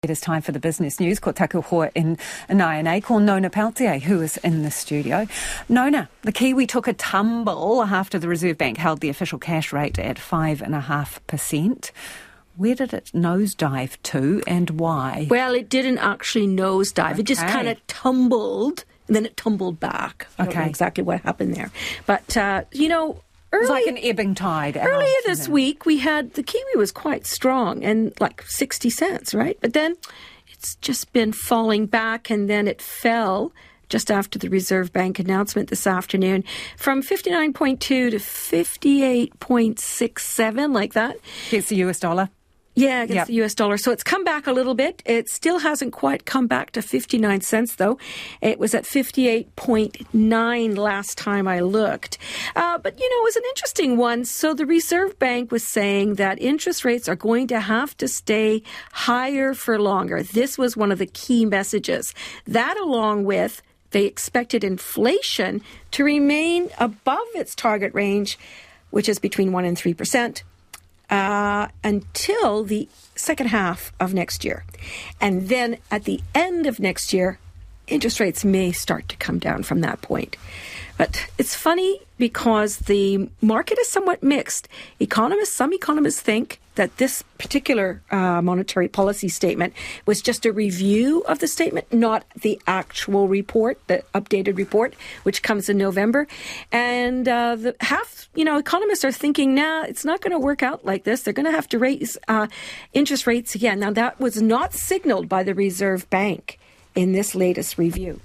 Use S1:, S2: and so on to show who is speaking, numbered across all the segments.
S1: It is time for the business news. Ko taku hoa in Naianei, ko Nona Pelletier, who is in the studio. Nona, the Kiwi took a tumble after the Reserve Bank held the official cash rate at 5.5%. Where did it nosedive to and why?
S2: Well, it didn't actually nosedive. Okay. It just kind of tumbled and then it tumbled back. I okay. exactly what happened there. But, uh, you know,
S1: Early, it's like an ebbing tide.
S2: Earlier this week, we had the Kiwi was quite strong and like 60 cents, right? But then it's just been falling back and then it fell just after the Reserve Bank announcement this afternoon from 59.2 to 58.67, like that.
S1: It's the US dollar.
S2: Yeah, against yep. the US dollar. So it's come back a little bit. It still hasn't quite come back to 59 cents, though. It was at 58.9 last time I looked. Uh, but, you know, it was an interesting one. So the Reserve Bank was saying that interest rates are going to have to stay higher for longer. This was one of the key messages. That, along with they expected inflation to remain above its target range, which is between 1 and 3 percent uh, until the second half of next year. And then at the end of next year, interest rates may start to come down from that point. But it's funny because the market is somewhat mixed. Economists, some economists think that this particular uh, monetary policy statement was just a review of the statement, not the actual report, the updated report, which comes in November. And uh, the half, you know, economists are thinking, nah, it's not going to work out like this. They're going to have to raise uh, interest rates again. Now, that was not signaled by the Reserve Bank in this latest review.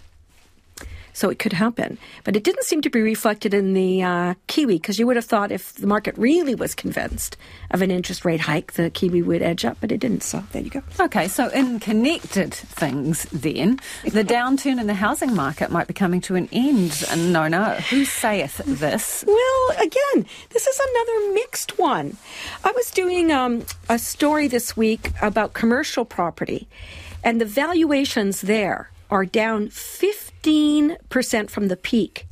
S2: So it could happen. But it didn't seem to be reflected in the uh, Kiwi because you would have thought if the market really was convinced of an interest rate hike, the Kiwi would edge up, but it didn't. So there you go.
S1: Okay, so in connected things then, the downturn in the housing market might be coming to an end. No, no. who saith this?
S2: Well, again, this is another mixed one. I was doing um, a story this week about commercial property and the valuations there are down 15% from the peak.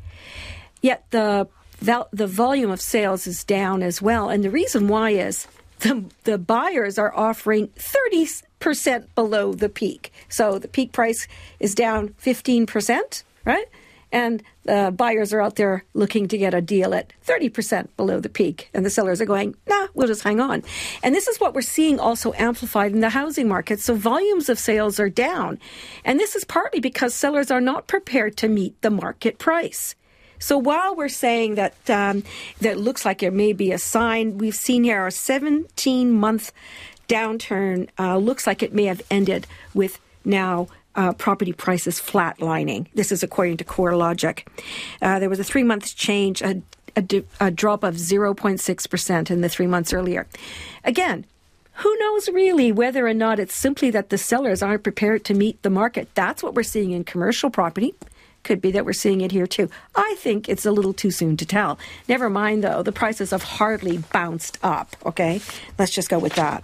S2: Yet the the volume of sales is down as well. And the reason why is the, the buyers are offering 30% below the peak. So the peak price is down 15%, right? And buyers are out there looking to get a deal at 30% below the peak, and the sellers are going, nah, we'll just hang on. And this is what we're seeing also amplified in the housing market. So volumes of sales are down. And this is partly because sellers are not prepared to meet the market price. So while we're saying that um, that looks like it may be a sign, we've seen here our 17 month downturn uh, looks like it may have ended with now uh, property prices flatlining. This is according to CoreLogic. Uh, there was a three month change, a, a, a drop of 0.6% in the three months earlier. Again, who knows really whether or not it's simply that the sellers aren't prepared to meet the market? That's what we're seeing in commercial property. Could be that we're seeing it here too. I think it's a little too soon to tell. Never mind, though, the prices have hardly bounced up. Okay, let's just go with that.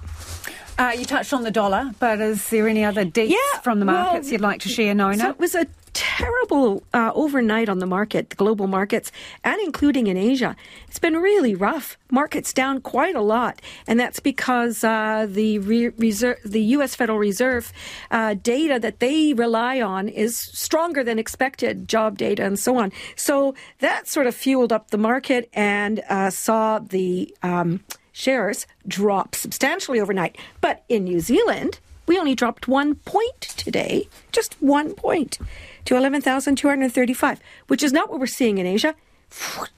S1: Uh, you touched on the dollar, but is there any other deets yeah, from the markets well, you'd like to share, Nona?
S2: So it was a terrible uh, overnight on the market, the global markets, and including in Asia. It's been really rough. Markets down quite a lot, and that's because uh, the re- reserve, the U.S. Federal Reserve uh, data that they rely on is stronger than expected, job data and so on. So that sort of fueled up the market and uh, saw the um, shares dropped substantially overnight. But in New Zealand, we only dropped one point today, just one point to 11,235, which is not what we're seeing in Asia,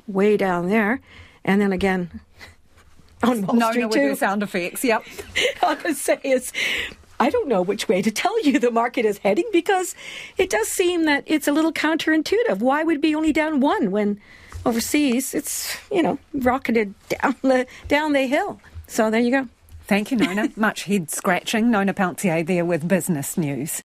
S2: way down there. And then again, on Wall
S1: no,
S2: Street
S1: no,
S2: too.
S1: with the sound effects, yep.
S2: All I can say is, I don't know which way to tell you the market is heading because it does seem that it's a little counterintuitive. Why would it be only down one when overseas, it's, you know, rocketed down the, down the hill. So there you go.
S1: Thank you, Nona. Much head scratching. Nona Pelletier there with business news.